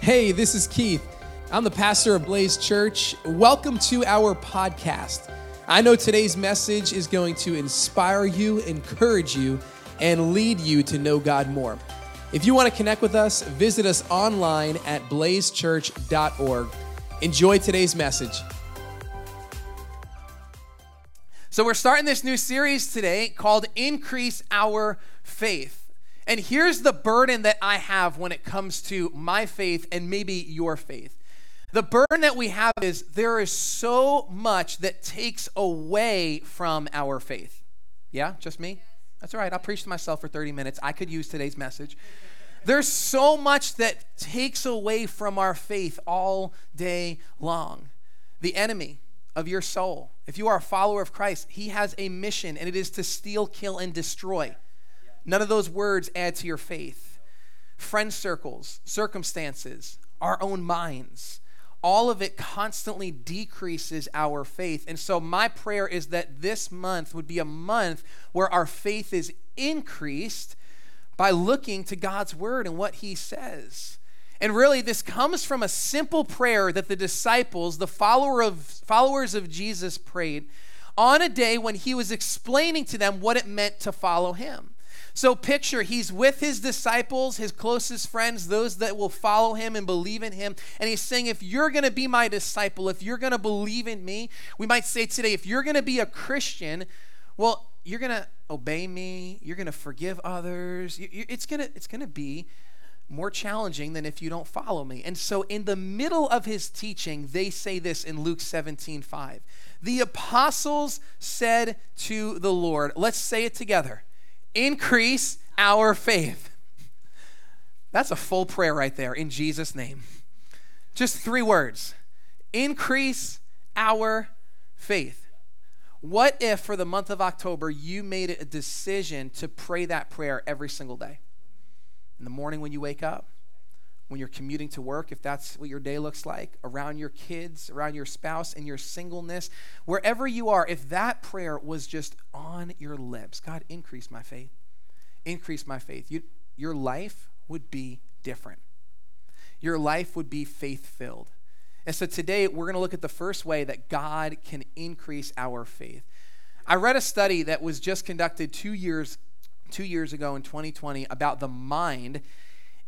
Hey, this is Keith. I'm the pastor of Blaze Church. Welcome to our podcast. I know today's message is going to inspire you, encourage you, and lead you to know God more. If you want to connect with us, visit us online at blazechurch.org. Enjoy today's message. So, we're starting this new series today called Increase Our Faith. And here's the burden that I have when it comes to my faith and maybe your faith. The burden that we have is there is so much that takes away from our faith. Yeah, just me? That's all right. I'll preach to myself for 30 minutes. I could use today's message. There's so much that takes away from our faith all day long. The enemy of your soul, if you are a follower of Christ, he has a mission, and it is to steal, kill, and destroy. None of those words add to your faith. Friend circles, circumstances, our own minds, all of it constantly decreases our faith. And so, my prayer is that this month would be a month where our faith is increased by looking to God's word and what he says. And really, this comes from a simple prayer that the disciples, the follower of, followers of Jesus, prayed on a day when he was explaining to them what it meant to follow him. So, picture he's with his disciples, his closest friends, those that will follow him and believe in him. And he's saying, If you're going to be my disciple, if you're going to believe in me, we might say today, if you're going to be a Christian, well, you're going to obey me, you're going to forgive others. It's going to, it's going to be more challenging than if you don't follow me. And so, in the middle of his teaching, they say this in Luke 17 5. The apostles said to the Lord, let's say it together increase our faith. That's a full prayer right there in Jesus' name. Just three words increase our faith. What if for the month of October you made a decision to pray that prayer every single day? In the morning when you wake up, when you're commuting to work, if that's what your day looks like, around your kids, around your spouse, in your singleness, wherever you are, if that prayer was just on your lips, God, increase my faith, increase my faith, you, your life would be different. Your life would be faith filled. And so today we're going to look at the first way that God can increase our faith. I read a study that was just conducted two years, two years ago in 2020 about the mind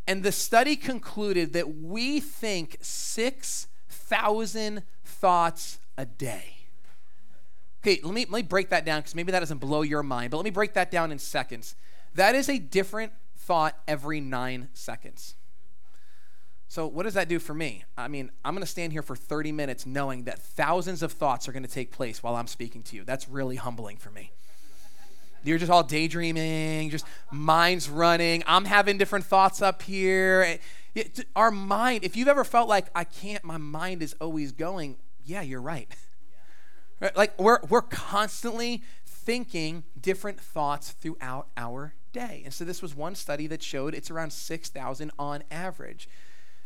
and the study concluded that we think 6,000 thoughts a day. Okay, let me, let me break that down because maybe that doesn't blow your mind, but let me break that down in seconds. That is a different thought every nine seconds. So, what does that do for me? I mean, I'm going to stand here for 30 minutes knowing that thousands of thoughts are going to take place while I'm speaking to you. That's really humbling for me. You're just all daydreaming, just minds running. I'm having different thoughts up here. Our mind, if you've ever felt like I can't, my mind is always going, yeah, you're right. right? Like we're, we're constantly thinking different thoughts throughout our day. And so this was one study that showed it's around 6,000 on average.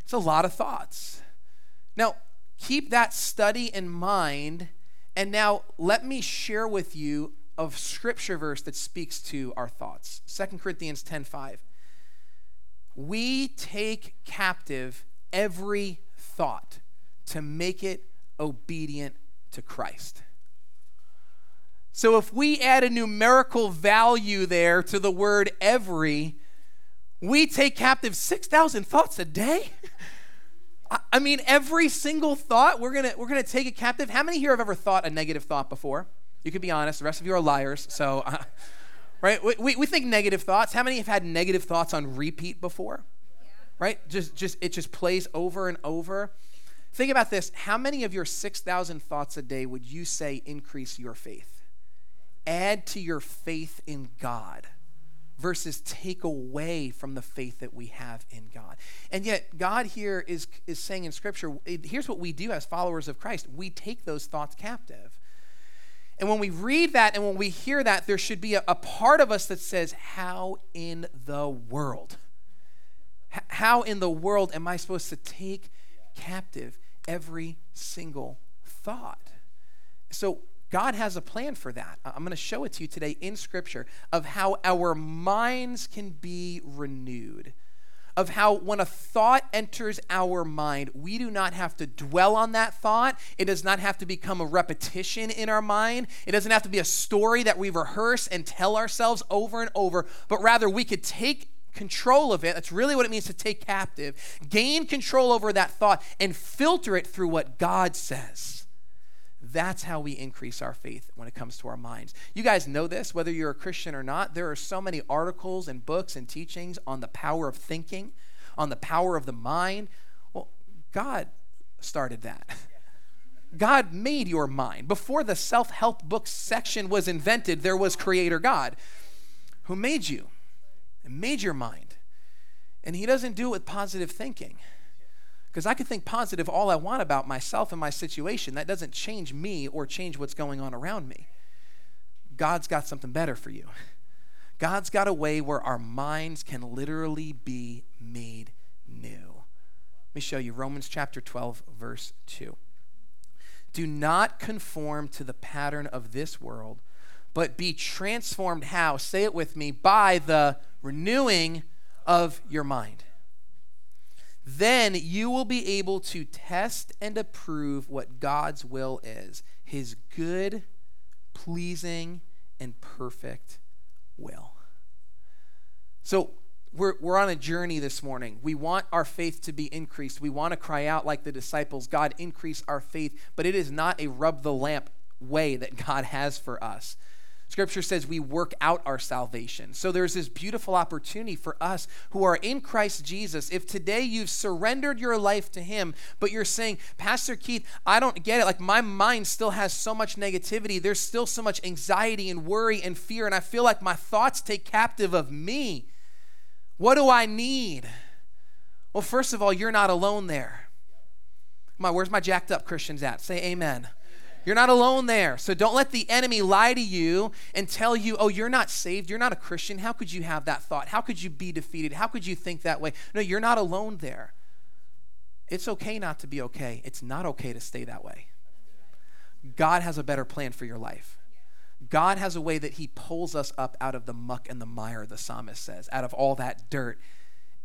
It's a lot of thoughts. Now, keep that study in mind. And now let me share with you of scripture verse that speaks to our thoughts. 2 Corinthians 10:5. We take captive every thought to make it obedient to Christ. So if we add a numerical value there to the word every, we take captive 6,000 thoughts a day? I mean, every single thought, we're gonna, we're gonna take it captive. How many here have ever thought a negative thought before? You can be honest. The rest of you are liars. So, uh, right? We, we, we, think negative thoughts. How many have had negative thoughts on repeat before? Yeah. Right? Just, just it just plays over and over. Think about this. How many of your 6,000 thoughts a day would you say increase your faith? Add to your faith in God versus take away from the faith that we have in God. And yet, God here is, is saying in Scripture here's what we do as followers of Christ we take those thoughts captive. And when we read that and when we hear that, there should be a, a part of us that says, How in the world? H- how in the world am I supposed to take captive every single thought? So, God has a plan for that. I'm going to show it to you today in Scripture of how our minds can be renewed, of how when a thought enters our mind, we do not have to dwell on that thought. It does not have to become a repetition in our mind. It doesn't have to be a story that we rehearse and tell ourselves over and over, but rather we could take control of it. That's really what it means to take captive. Gain control over that thought and filter it through what God says. That's how we increase our faith when it comes to our minds. You guys know this, whether you're a Christian or not. There are so many articles and books and teachings on the power of thinking, on the power of the mind. Well, God started that. God made your mind. Before the self help book section was invented, there was Creator God who made you and made your mind. And He doesn't do it with positive thinking. Because I can think positive all I want about myself and my situation. That doesn't change me or change what's going on around me. God's got something better for you. God's got a way where our minds can literally be made new. Let me show you Romans chapter 12, verse 2. Do not conform to the pattern of this world, but be transformed how? Say it with me by the renewing of your mind then you will be able to test and approve what God's will is his good, pleasing, and perfect will. So, we're, we're on a journey this morning. We want our faith to be increased. We want to cry out like the disciples God, increase our faith. But it is not a rub the lamp way that God has for us. Scripture says we work out our salvation. So there's this beautiful opportunity for us who are in Christ Jesus. If today you've surrendered your life to Him, but you're saying, Pastor Keith, I don't get it. Like my mind still has so much negativity. There's still so much anxiety and worry and fear, and I feel like my thoughts take captive of me. What do I need? Well, first of all, you're not alone there. On, where's my jacked up Christians at? Say amen. You're not alone there. So don't let the enemy lie to you and tell you, oh, you're not saved. You're not a Christian. How could you have that thought? How could you be defeated? How could you think that way? No, you're not alone there. It's okay not to be okay. It's not okay to stay that way. God has a better plan for your life. God has a way that He pulls us up out of the muck and the mire, the psalmist says, out of all that dirt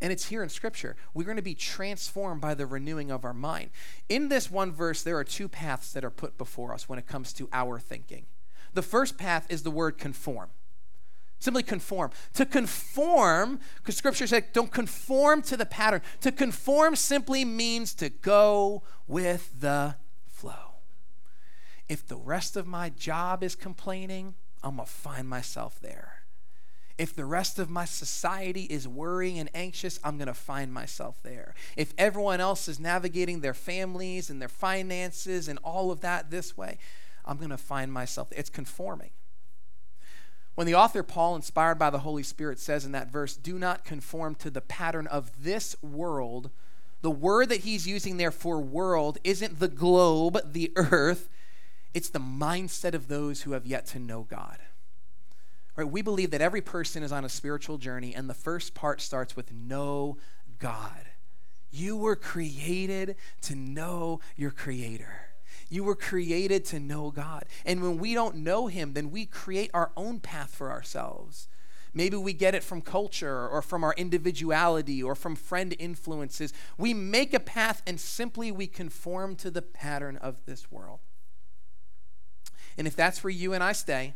and it's here in Scripture. We're going to be transformed by the renewing of our mind. In this one verse, there are two paths that are put before us when it comes to our thinking. The first path is the word conform. Simply conform. To conform, because Scripture says, don't conform to the pattern. To conform simply means to go with the flow. If the rest of my job is complaining, I'm going to find myself there. If the rest of my society is worrying and anxious, I'm going to find myself there. If everyone else is navigating their families and their finances and all of that this way, I'm going to find myself. It's conforming. When the author Paul, inspired by the Holy Spirit, says in that verse, do not conform to the pattern of this world, the word that he's using there for world isn't the globe, the earth, it's the mindset of those who have yet to know God. Right? We believe that every person is on a spiritual journey, and the first part starts with know God. You were created to know your Creator. You were created to know God. And when we don't know Him, then we create our own path for ourselves. Maybe we get it from culture or from our individuality or from friend influences. We make a path and simply we conform to the pattern of this world. And if that's where you and I stay,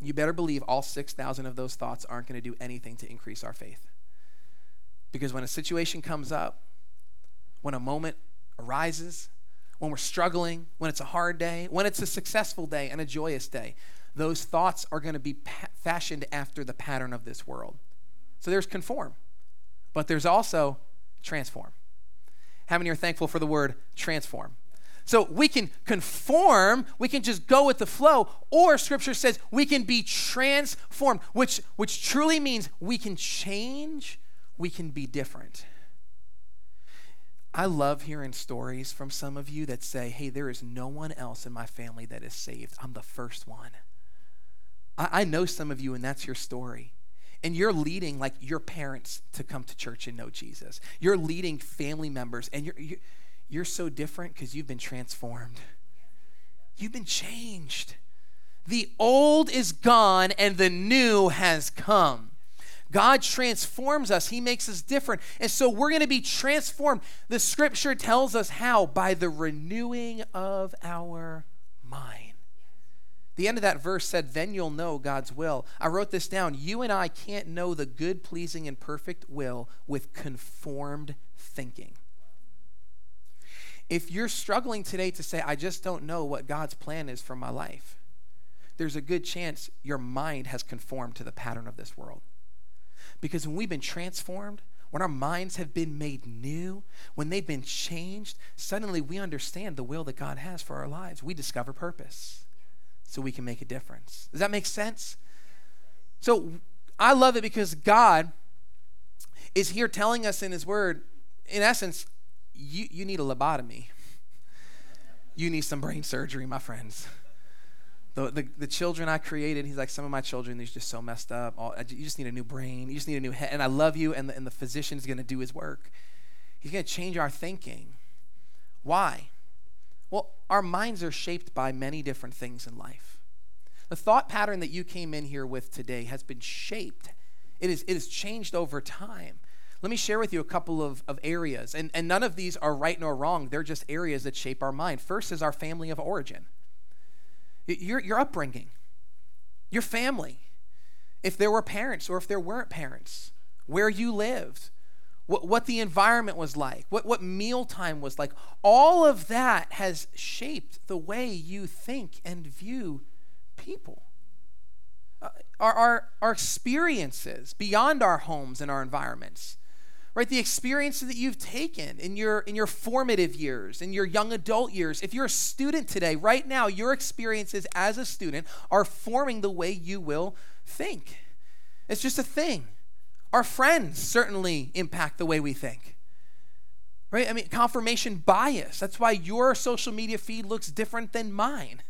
you better believe all 6,000 of those thoughts aren't going to do anything to increase our faith. Because when a situation comes up, when a moment arises, when we're struggling, when it's a hard day, when it's a successful day and a joyous day, those thoughts are going to be pa- fashioned after the pattern of this world. So there's conform, but there's also transform. How many are thankful for the word transform? So we can conform, we can just go with the flow, or scripture says we can be transformed, which, which truly means we can change, we can be different. I love hearing stories from some of you that say, hey, there is no one else in my family that is saved. I'm the first one. I, I know some of you, and that's your story and you're leading like your parents to come to church and know Jesus. You're leading family members, and you're, you're you're so different because you've been transformed. You've been changed. The old is gone and the new has come. God transforms us, He makes us different. And so we're going to be transformed. The scripture tells us how by the renewing of our mind. The end of that verse said, Then you'll know God's will. I wrote this down. You and I can't know the good, pleasing, and perfect will with conformed thinking. If you're struggling today to say, I just don't know what God's plan is for my life, there's a good chance your mind has conformed to the pattern of this world. Because when we've been transformed, when our minds have been made new, when they've been changed, suddenly we understand the will that God has for our lives. We discover purpose so we can make a difference. Does that make sense? So I love it because God is here telling us in His Word, in essence, you, you need a lobotomy. You need some brain surgery, my friends. The, the, the, children I created, he's like, some of my children, they're just so messed up. All, you just need a new brain. You just need a new head. And I love you, and the, and the physician's going to do his work. He's going to change our thinking. Why? Well, our minds are shaped by many different things in life. The thought pattern that you came in here with today has been shaped, it is, it is changed over time. Let me share with you a couple of, of areas, and, and none of these are right nor wrong. They're just areas that shape our mind. First is our family of origin, your, your upbringing, your family. If there were parents or if there weren't parents, where you lived, what, what the environment was like, what, what mealtime was like. All of that has shaped the way you think and view people. Uh, our, our, our experiences beyond our homes and our environments, right? The experiences that you've taken in your, in your formative years, in your young adult years. If you're a student today, right now, your experiences as a student are forming the way you will think. It's just a thing. Our friends certainly impact the way we think. Right? I mean, confirmation bias. That's why your social media feed looks different than mine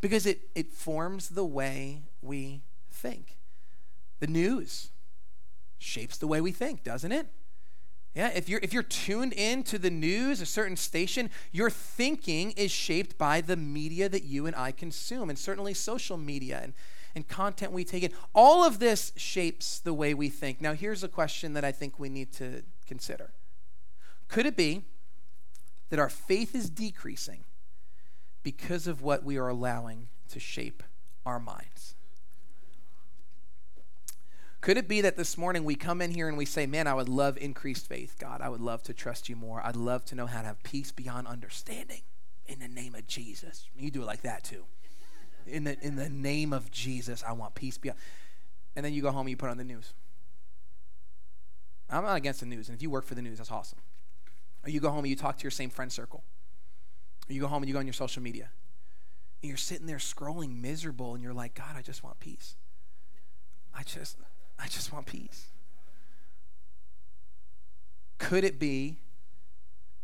because it, it forms the way we think. The news shapes the way we think, doesn't it? Yeah, if you're if you're tuned in to the news, a certain station, your thinking is shaped by the media that you and I consume, and certainly social media and and content we take in. All of this shapes the way we think. Now, here's a question that I think we need to consider Could it be that our faith is decreasing because of what we are allowing to shape our minds? Could it be that this morning we come in here and we say, Man, I would love increased faith, God. I would love to trust you more. I'd love to know how to have peace beyond understanding in the name of Jesus. You do it like that too in the, in the name of Jesus, I want peace. Beyond. And then you go home and you put on the news. I'm not against the news. And if you work for the news, that's awesome. Or you go home and you talk to your same friend circle. Or you go home and you go on your social media. And you're sitting there scrolling miserable and you're like, God, I just want peace. I just, I just want peace. Could it be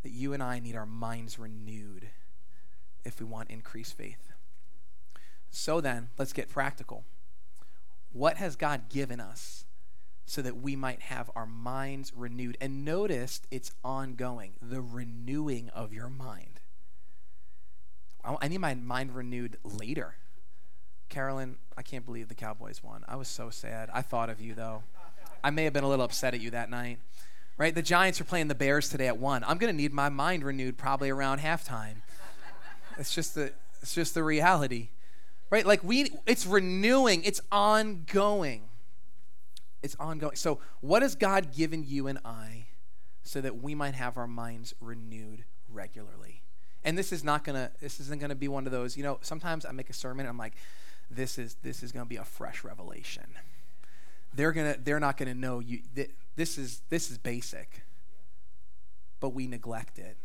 that you and I need our minds renewed if we want increased faith? So then, let's get practical. What has God given us so that we might have our minds renewed? And notice it's ongoing, the renewing of your mind. I need my mind renewed later. Carolyn, I can't believe the Cowboys won. I was so sad. I thought of you, though. I may have been a little upset at you that night. Right? The Giants are playing the Bears today at 1. I'm going to need my mind renewed probably around halftime. It's just the, it's just the reality right like we it's renewing it's ongoing it's ongoing so what has god given you and i so that we might have our minds renewed regularly and this is not gonna this isn't gonna be one of those you know sometimes i make a sermon and i'm like this is this is gonna be a fresh revelation they're gonna they're not gonna know you this is this is basic but we neglect it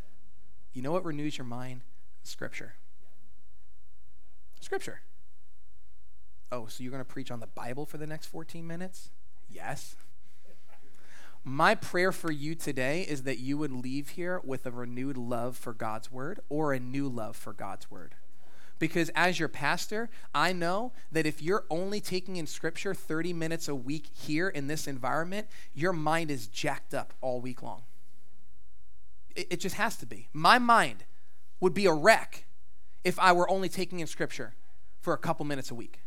you know what renews your mind scripture scripture Oh, so you're going to preach on the Bible for the next 14 minutes? Yes. My prayer for you today is that you would leave here with a renewed love for God's word or a new love for God's word. Because as your pastor, I know that if you're only taking in scripture 30 minutes a week here in this environment, your mind is jacked up all week long. It, it just has to be. My mind would be a wreck if I were only taking in scripture for a couple minutes a week.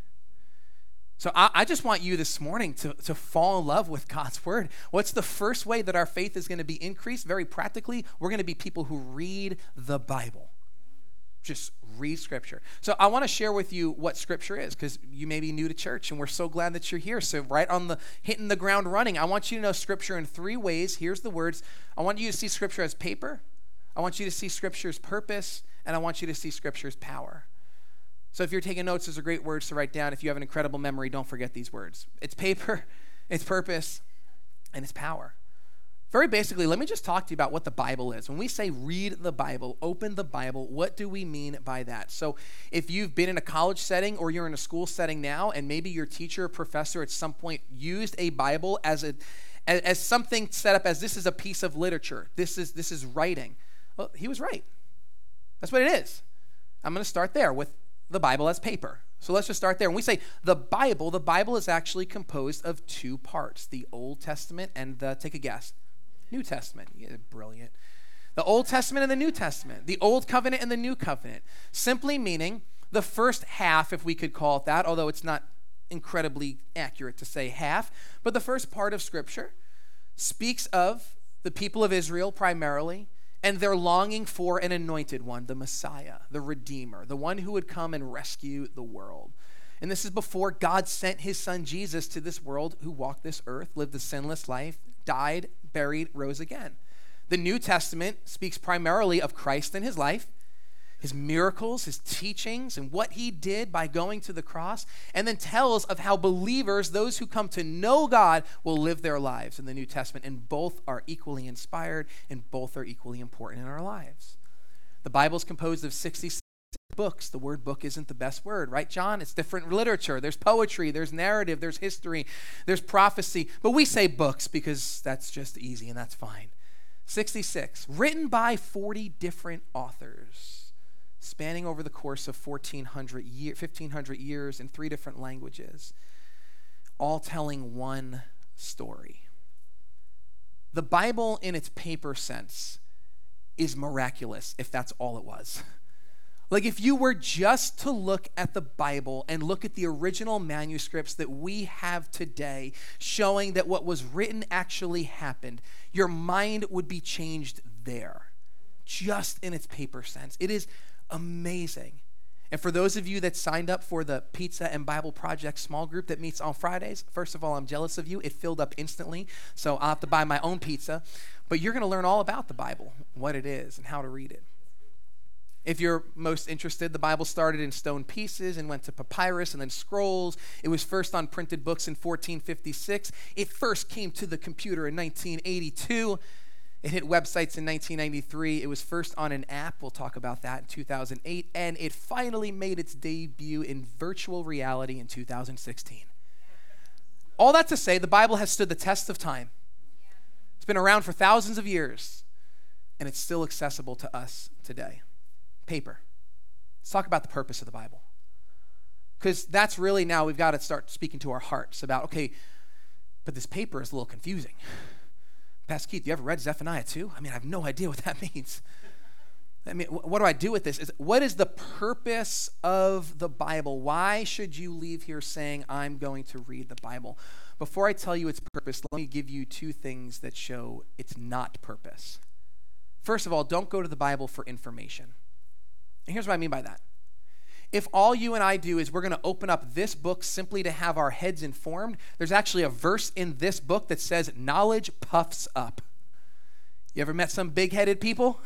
So I, I, just want you this morning to, to fall in love with God's word. What's the first way that our faith is going to be increased? Very practically, we're going to be people who read the Bible. Just read scripture. So I want to share with you what scripture is because you may be new to church and we're so glad that you're here. So right on the hitting the ground running, I want you to know scripture in three ways. Here's the words. I want you to see scripture as paper. I want you to see scripture's purpose and I want you to see scripture's power. So if you're taking notes, those are great words to write down. If you have an incredible memory, don't forget these words. It's paper, it's purpose, and it's power. Very basically, let me just talk to you about what the Bible is. When we say read the Bible, open the Bible, what do we mean by that? So, if you've been in a college setting or you're in a school setting now, and maybe your teacher or professor at some point used a Bible as a as, something set up as this is a piece of literature, this is this is writing. Well, he was right. That's what it is. I'm going to start there with the Bible as paper. So let's just start there. When we say the Bible, the Bible is actually composed of two parts the Old Testament and the, take a guess, New Testament. Yeah, brilliant. The Old Testament and the New Testament, the Old Covenant and the New Covenant. Simply meaning the first half, if we could call it that, although it's not incredibly accurate to say half, but the first part of Scripture speaks of the people of Israel primarily and they're longing for an anointed one, the Messiah, the Redeemer, the one who would come and rescue the world. And this is before God sent his son Jesus to this world who walked this earth, lived a sinless life, died, buried, rose again. The New Testament speaks primarily of Christ and his life his miracles, his teachings, and what he did by going to the cross, and then tells of how believers, those who come to know God, will live their lives in the New Testament. And both are equally inspired and both are equally important in our lives. The Bible is composed of 66 books. The word book isn't the best word, right, John? It's different literature. There's poetry, there's narrative, there's history, there's prophecy. But we say books because that's just easy and that's fine. 66, written by 40 different authors spanning over the course of 1400 year, 1500 years in three different languages, all telling one story. The Bible, in its paper sense, is miraculous if that's all it was. Like, if you were just to look at the Bible and look at the original manuscripts that we have today, showing that what was written actually happened, your mind would be changed there, just in its paper sense. It is amazing. And for those of you that signed up for the Pizza and Bible Project small group that meets on Fridays, first of all, I'm jealous of you. It filled up instantly, so I'll have to buy my own pizza. But you're going to learn all about the Bible, what it is, and how to read it. If you're most interested, the Bible started in stone pieces and went to papyrus and then scrolls. It was first on printed books in 1456. It first came to the computer in 1982. It hit websites in 1993. It was first on an app. We'll talk about that in 2008. And it finally made its debut in virtual reality in 2016. All that to say, the Bible has stood the test of time. It's been around for thousands of years, and it's still accessible to us today. Paper. Let's talk about the purpose of the Bible. Because that's really now we've got to start speaking to our hearts about, okay, but this paper is a little confusing. Pastor Keith, you ever read Zephaniah 2? I mean, I have no idea what that means. I mean, what do I do with this? Is, what is the purpose of the Bible? Why should you leave here saying, I'm going to read the Bible? Before I tell you its purpose, let me give you two things that show it's not purpose. First of all, don't go to the Bible for information. And here's what I mean by that if all you and I do is we're going to open up this book simply to have our heads informed, there's actually a verse in this book that says, Knowledge puffs up. You ever met some big headed people?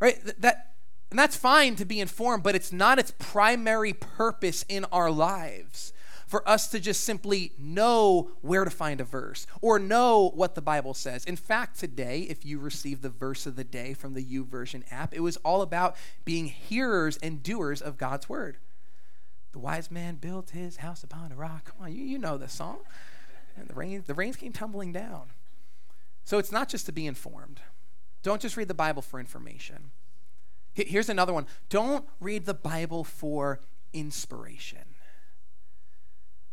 Right? That, and that's fine to be informed, but it's not its primary purpose in our lives for us to just simply know where to find a verse or know what the Bible says. In fact, today, if you received the verse of the day from the YouVersion app, it was all about being hearers and doers of God's word. The wise man built his house upon a rock. Come on, you, you know this song. And the rain, the rains came tumbling down. So it's not just to be informed. Don't just read the Bible for information. Here's another one. Don't read the Bible for inspiration.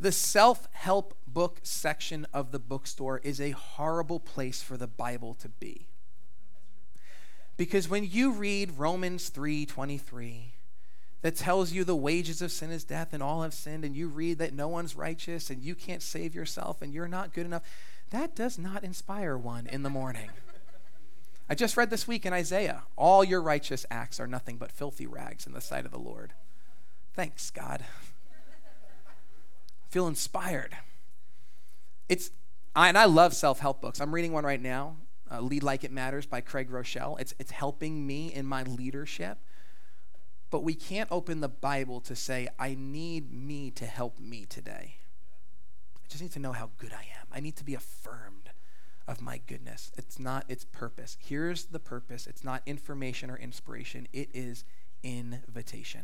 The self help book section of the bookstore is a horrible place for the Bible to be. Because when you read Romans 3:23, that tells you the wages of sin is death and all have sinned, and you read that no one's righteous and you can't save yourself and you're not good enough, that does not inspire one in the morning. I just read this week in Isaiah all your righteous acts are nothing but filthy rags in the sight of the Lord. Thanks, God. Feel inspired. It's, I, and I love self help books. I'm reading one right now, uh, Lead Like It Matters by Craig Groeschel. It's, it's helping me in my leadership. But we can't open the Bible to say, I need me to help me today. I just need to know how good I am. I need to be affirmed of my goodness. It's not its purpose. Here's the purpose it's not information or inspiration, it is invitation.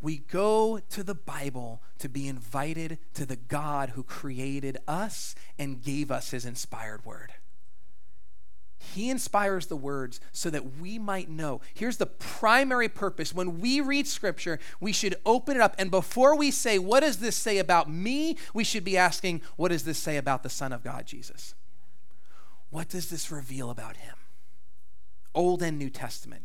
We go to the Bible to be invited to the God who created us and gave us his inspired word. He inspires the words so that we might know. Here's the primary purpose. When we read scripture, we should open it up. And before we say, What does this say about me? we should be asking, What does this say about the Son of God, Jesus? What does this reveal about him? Old and New Testament.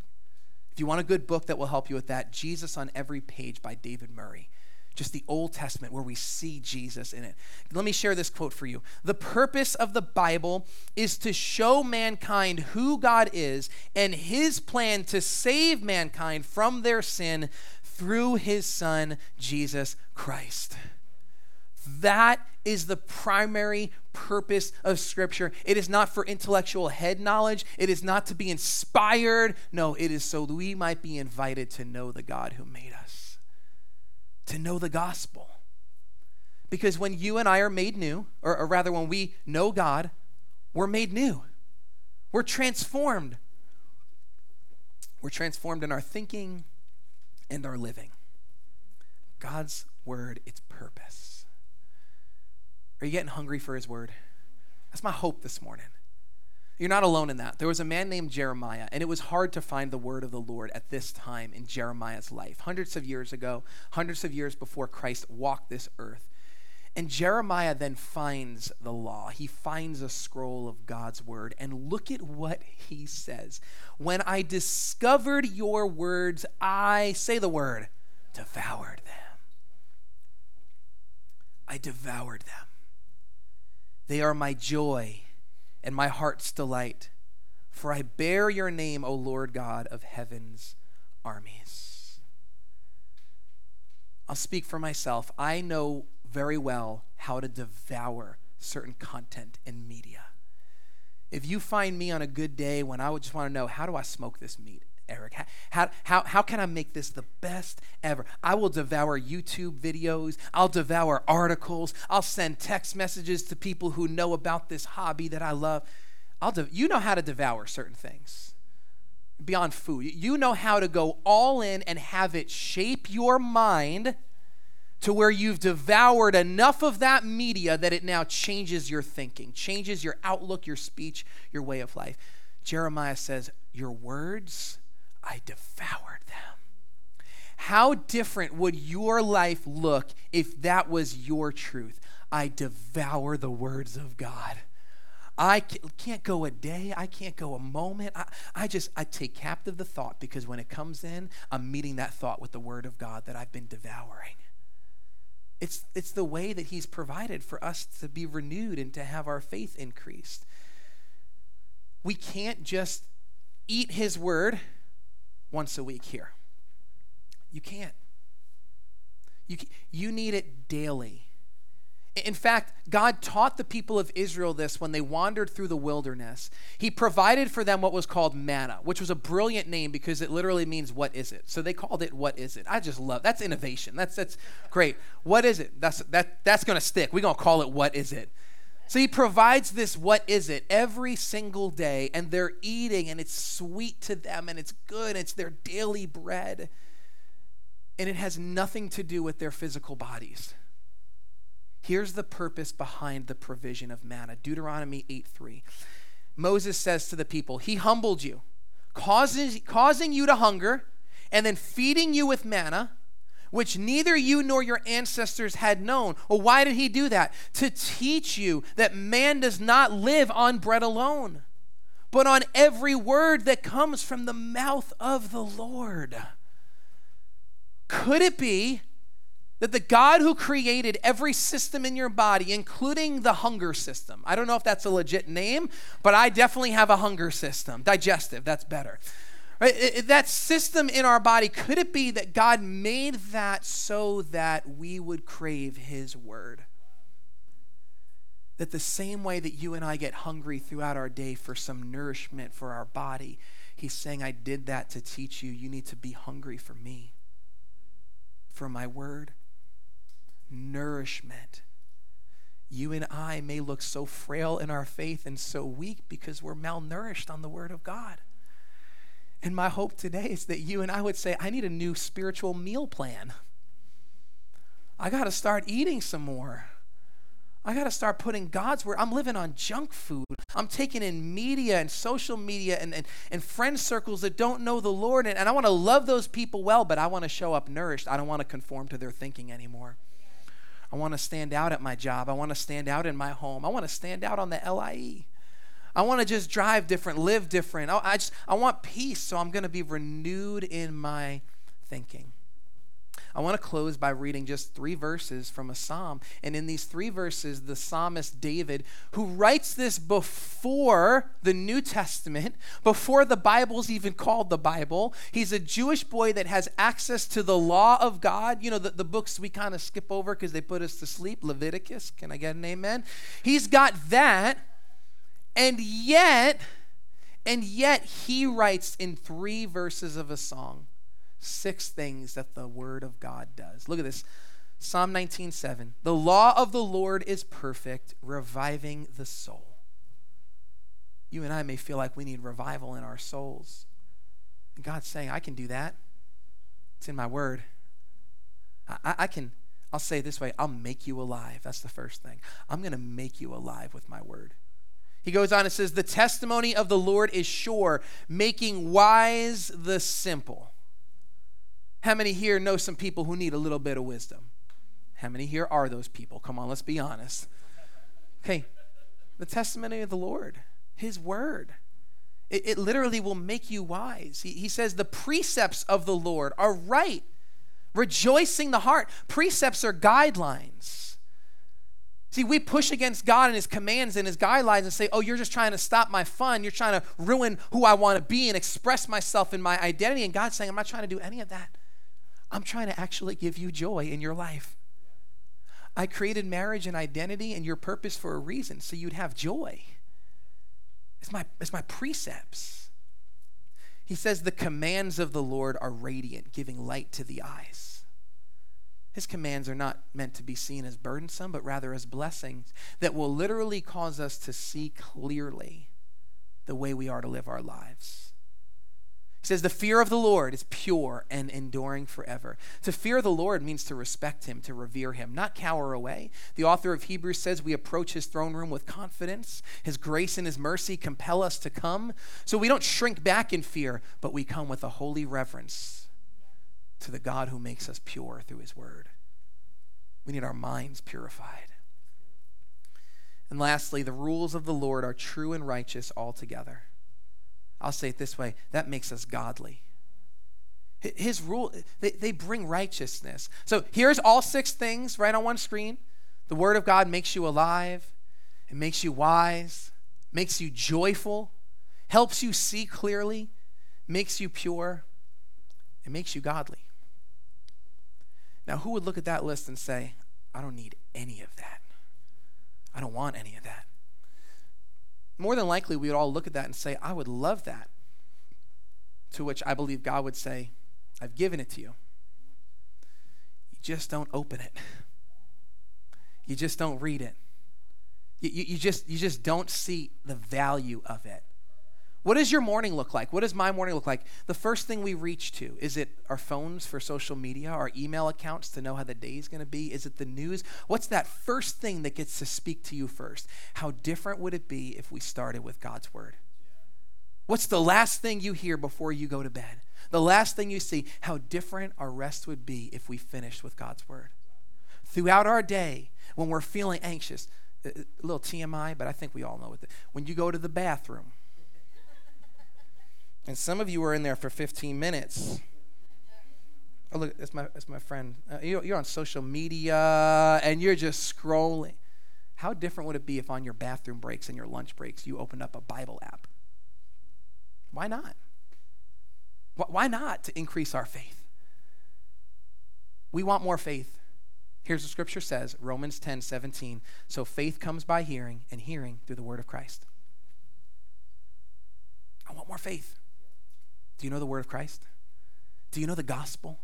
If you want a good book that will help you with that, Jesus on Every Page by David Murray. Just the Old Testament where we see Jesus in it. Let me share this quote for you. The purpose of the Bible is to show mankind who God is and his plan to save mankind from their sin through his Son, Jesus Christ. That is the primary purpose of Scripture. It is not for intellectual head knowledge, it is not to be inspired. No, it is so that we might be invited to know the God who made us, to know the gospel. Because when you and I are made new, or, or rather, when we know God, we're made new. We're transformed. We're transformed in our thinking and our living. God's word, its purpose. Are you getting hungry for his word? That's my hope this morning. You're not alone in that. There was a man named Jeremiah, and it was hard to find the word of the Lord at this time in Jeremiah's life, hundreds of years ago, hundreds of years before Christ walked this earth. And Jeremiah then finds the law. He finds a scroll of God's word. And look at what he says. When I discovered your words, I, say the word, devoured them. I devoured them. They are my joy and my heart's delight. For I bear your name, O Lord God of heaven's armies. I'll speak for myself. I know very well how to devour certain content in media. If you find me on a good day when I would just want to know, how do I smoke this meat? Eric? How, how, how can I make this the best ever? I will devour YouTube videos. I'll devour articles. I'll send text messages to people who know about this hobby that I love. I'll de- you know how to devour certain things beyond food. You know how to go all in and have it shape your mind to where you've devoured enough of that media that it now changes your thinking, changes your outlook, your speech, your way of life. Jeremiah says, Your words I devoured them. How different would your life look if that was your truth? I devour the words of God. I can't go a day. I can't go a moment. I, I just, I take captive the thought because when it comes in, I'm meeting that thought with the word of God that I've been devouring. It's, it's the way that he's provided for us to be renewed and to have our faith increased. We can't just eat his word once a week here. You can't. You, you need it daily. In fact, God taught the people of Israel this when they wandered through the wilderness. He provided for them what was called manna, which was a brilliant name because it literally means what is it. So they called it what is it. I just love that's innovation. That's that's great. What is it? That's that that's going to stick. We're going to call it what is it. So he provides this what is it every single day, and they're eating, and it's sweet to them, and it's good, it's their daily bread. And it has nothing to do with their physical bodies. Here's the purpose behind the provision of manna Deuteronomy 8 3. Moses says to the people, He humbled you, causing, causing you to hunger, and then feeding you with manna which neither you nor your ancestors had known. Well, why did he do that? To teach you that man does not live on bread alone, but on every word that comes from the mouth of the Lord. Could it be that the God who created every system in your body, including the hunger system, I don't know if that's a legit name, but I definitely have a hunger system, digestive, that's better. Right? that system in our body, could it be that God made that so that we would crave His word? That the same way that you and I get hungry throughout our day for some nourishment for our body, He's saying, I did that to teach you. You need to be hungry for me, for my word. Nourishment. You and I may look so frail in our faith and so weak because we're malnourished on the word of God. And my hope today is that you and I would say, I need a new spiritual meal plan. I got to start eating some more. I got to start putting God's word. I'm living on junk food. I'm taking in media and social media and, and, and friend circles that don't know the Lord. And, and I want to love those people well, but I want to show up nourished. I don't want to conform to their thinking anymore. I want to stand out at my job. I want to stand out in my home. I want to stand out on the LIE. I want to just drive different, live different. I, I just I want peace, so I'm going to be renewed in my thinking. I want to close by reading just three verses from a psalm. And in these three verses, the psalmist David, who writes this before the New Testament, before the Bible's even called the Bible, he's a Jewish boy that has access to the law of God. You know, the, the books we kind of skip over because they put us to sleep. Leviticus, can I get an amen? He's got that. And yet, and yet he writes in three verses of a song six things that the word of God does. Look at this. Psalm 19:7. The law of the Lord is perfect, reviving the soul. You and I may feel like we need revival in our souls. And God's saying, I can do that. It's in my word. I, I can, I'll say this way I'll make you alive. That's the first thing. I'm going to make you alive with my word. He goes on and says, The testimony of the Lord is sure, making wise the simple. How many here know some people who need a little bit of wisdom? How many here are those people? Come on, let's be honest. Okay, the testimony of the Lord, His word. It, it literally will make you wise. He, he says, The precepts of the Lord are right, rejoicing the heart. Precepts are guidelines. See, we push against God and His commands and His guidelines and say, oh, you're just trying to stop my fun. You're trying to ruin who I want to be and express myself in my identity. And God's saying, I'm not trying to do any of that. I'm trying to actually give you joy in your life. I created marriage and identity and your purpose for a reason, so you'd have joy. It's my, it's my precepts. He says the commands of the Lord are radiant, giving light to the eyes. His commands are not meant to be seen as burdensome, but rather as blessings that will literally cause us to see clearly the way we are to live our lives. He says, The fear of the Lord is pure and enduring forever. To fear the Lord means to respect him, to revere him, not cower away. The author of Hebrews says we approach his throne room with confidence. His grace and his mercy compel us to come. So we don't shrink back in fear, but we come with a holy reverence to the God who makes us pure through his word. We need our minds purified. And lastly, the rules of the Lord are true and righteous altogether. I'll say it this way that makes us godly. His rule, they, they bring righteousness. So here's all six things right on one screen. The Word of God makes you alive, it makes you wise, makes you joyful, helps you see clearly, makes you pure, it makes you godly. Now, who would look at that list and say, I don't need any of that? I don't want any of that more than likely we would all look at that and say, I would love that. To which I believe God would say, I've given it to you. You just don't open it. You just don't read it. You, you, you, just, you just don't see the value of it. What does your morning look like? What does my morning look like? The first thing we reach to is it our phones for social media, our email accounts to know how the day is going to be? Is it the news? What's that first thing that gets to speak to you first? How different would it be if we started with God's word? What's the last thing you hear before you go to bed? The last thing you see, how different our rest would be if we finished with God's word. Throughout our day, when we're feeling anxious, a little TMI, but I think we all know it. When you go to the bathroom, and some of you were in there for 15 minutes. Oh, look, that's my, that's my friend. Uh, you're, you're on social media and you're just scrolling. How different would it be if on your bathroom breaks and your lunch breaks you opened up a Bible app? Why not? Why not to increase our faith? We want more faith. Here's what scripture says Romans 10 17. So faith comes by hearing, and hearing through the word of Christ. I want more faith. Do you know the word of Christ? Do you know the gospel?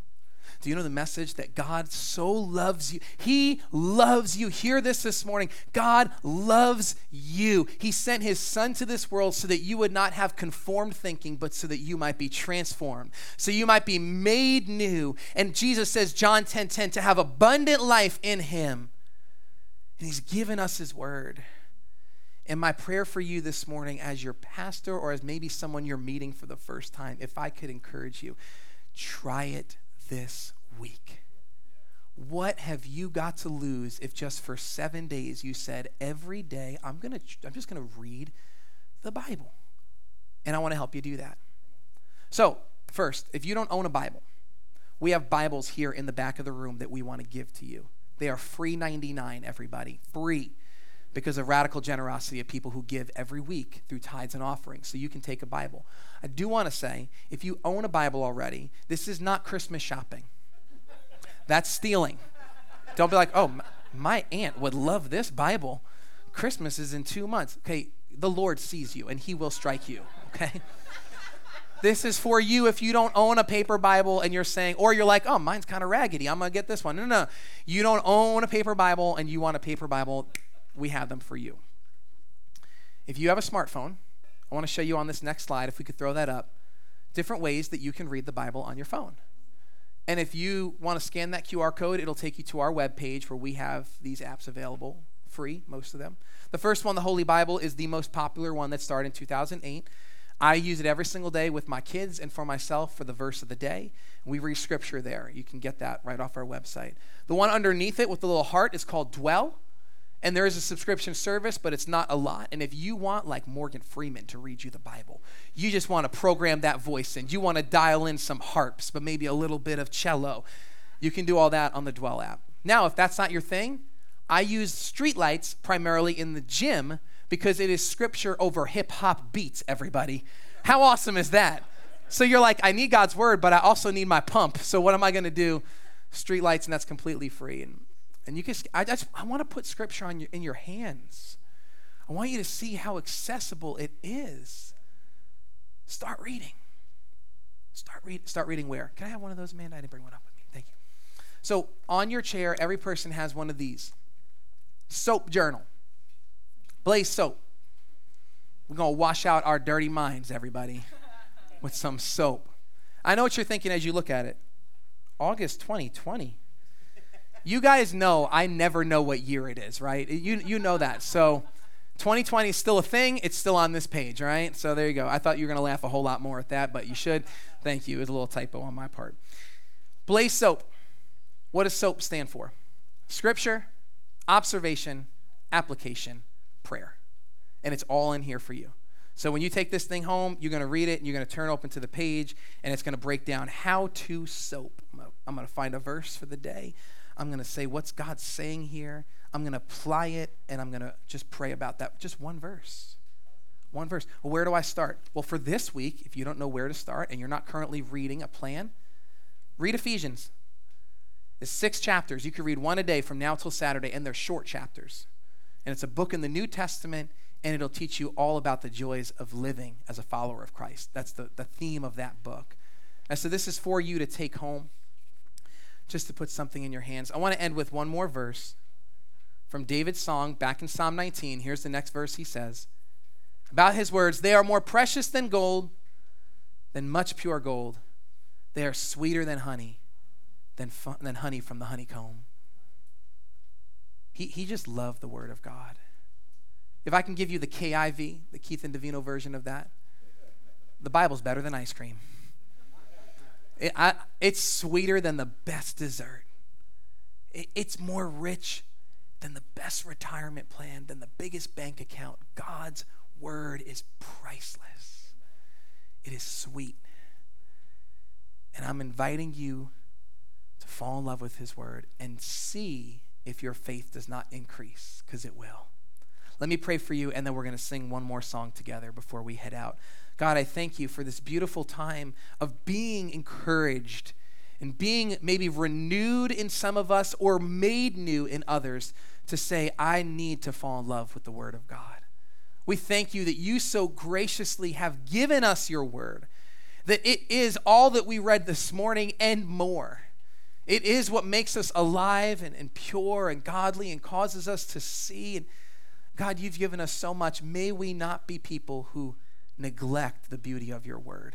Do you know the message that God so loves you? He loves you. Hear this this morning. God loves you. He sent his son to this world so that you would not have conformed thinking, but so that you might be transformed, so you might be made new. And Jesus says, John 10 10, to have abundant life in him. And he's given us his word. And my prayer for you this morning, as your pastor or as maybe someone you're meeting for the first time, if I could encourage you, try it this week? What have you got to lose if just for seven days you said, every day I'm, gonna, I'm just going to read the Bible? And I want to help you do that. So, first, if you don't own a Bible, we have Bibles here in the back of the room that we want to give to you. They are free 99, everybody. Free because of radical generosity of people who give every week through tithes and offerings. So you can take a Bible. I do want to say if you own a Bible already, this is not Christmas shopping. That's stealing. Don't be like, oh, my aunt would love this Bible. Christmas is in two months. Okay, the Lord sees you and he will strike you, okay? this is for you if you don't own a paper Bible and you're saying, or you're like, oh, mine's kind of raggedy. I'm going to get this one. No, no, no. You don't own a paper Bible and you want a paper Bible we have them for you. If you have a smartphone, I want to show you on this next slide, if we could throw that up, different ways that you can read the Bible on your phone. And if you want to scan that QR code, it'll take you to our web page where we have these apps available free, most of them. The first one, the Holy Bible, is the most popular one that started in 2008. I use it every single day with my kids and for myself for the verse of the day. We read scripture there. You can get that right off our website. The one underneath it with the little heart is called Dwell and there is a subscription service, but it's not a lot. And if you want, like Morgan Freeman, to read you the Bible, you just want to program that voice in, you want to dial in some harps, but maybe a little bit of cello, you can do all that on the Dwell app. Now, if that's not your thing, I use streetlights primarily in the gym because it is scripture over hip hop beats, everybody. How awesome is that? So you're like, I need God's word, but I also need my pump. So what am I going to do? Streetlights, and that's completely free. And and you can, I, just, I want to put scripture on your, in your hands. I want you to see how accessible it is. Start reading. Start, read, start reading where? Can I have one of those, Amanda? I didn't bring one up with me. Thank you. So on your chair, every person has one of these. Soap journal. Blaze soap. We're going to wash out our dirty minds, everybody, with some soap. I know what you're thinking as you look at it. August 2020 you guys know I never know what year it is, right? You, you know that. So 2020 is still a thing. It's still on this page, right? So there you go. I thought you were going to laugh a whole lot more at that, but you should. Thank you. It was a little typo on my part. Blaze soap. What does SOAP stand for? Scripture, observation, application, prayer. And it's all in here for you. So when you take this thing home, you're going to read it, and you're going to turn open to the page, and it's going to break down how to soap. I'm going to find a verse for the day. I'm going to say, what's God saying here? I'm going to apply it and I'm going to just pray about that. Just one verse. One verse. Well, where do I start? Well, for this week, if you don't know where to start and you're not currently reading a plan, read Ephesians. It's six chapters. You can read one a day from now till Saturday, and they're short chapters. And it's a book in the New Testament, and it'll teach you all about the joys of living as a follower of Christ. That's the, the theme of that book. And so this is for you to take home just to put something in your hands. I want to end with one more verse from David's song back in Psalm 19. Here's the next verse he says about his words They are more precious than gold, than much pure gold. They are sweeter than honey, than, fu- than honey from the honeycomb. He, he just loved the word of God. If I can give you the KIV, the Keith and Davino version of that, the Bible's better than ice cream. It, I, it's sweeter than the best dessert. It, it's more rich than the best retirement plan, than the biggest bank account. God's word is priceless. It is sweet. And I'm inviting you to fall in love with His Word and see if your faith does not increase, because it will. Let me pray for you, and then we're going to sing one more song together before we head out. God, I thank you for this beautiful time of being encouraged and being maybe renewed in some of us or made new in others to say, I need to fall in love with the Word of God. We thank you that you so graciously have given us your Word, that it is all that we read this morning and more. It is what makes us alive and, and pure and godly and causes us to see and God, you've given us so much. May we not be people who neglect the beauty of your word.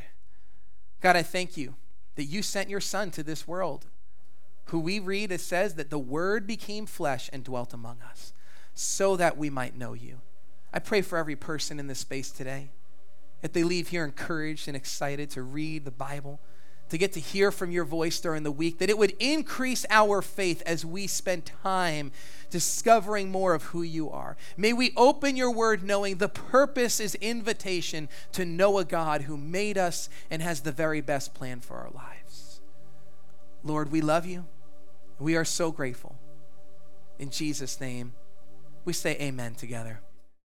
God, I thank you that you sent your son to this world, who we read, it says that the word became flesh and dwelt among us, so that we might know you. I pray for every person in this space today that they leave here encouraged and excited to read the Bible to get to hear from your voice during the week, that it would increase our faith as we spend time discovering more of who you are. May we open your word knowing the purpose is invitation to know a God who made us and has the very best plan for our lives. Lord, we love you. We are so grateful. In Jesus' name, we say amen together.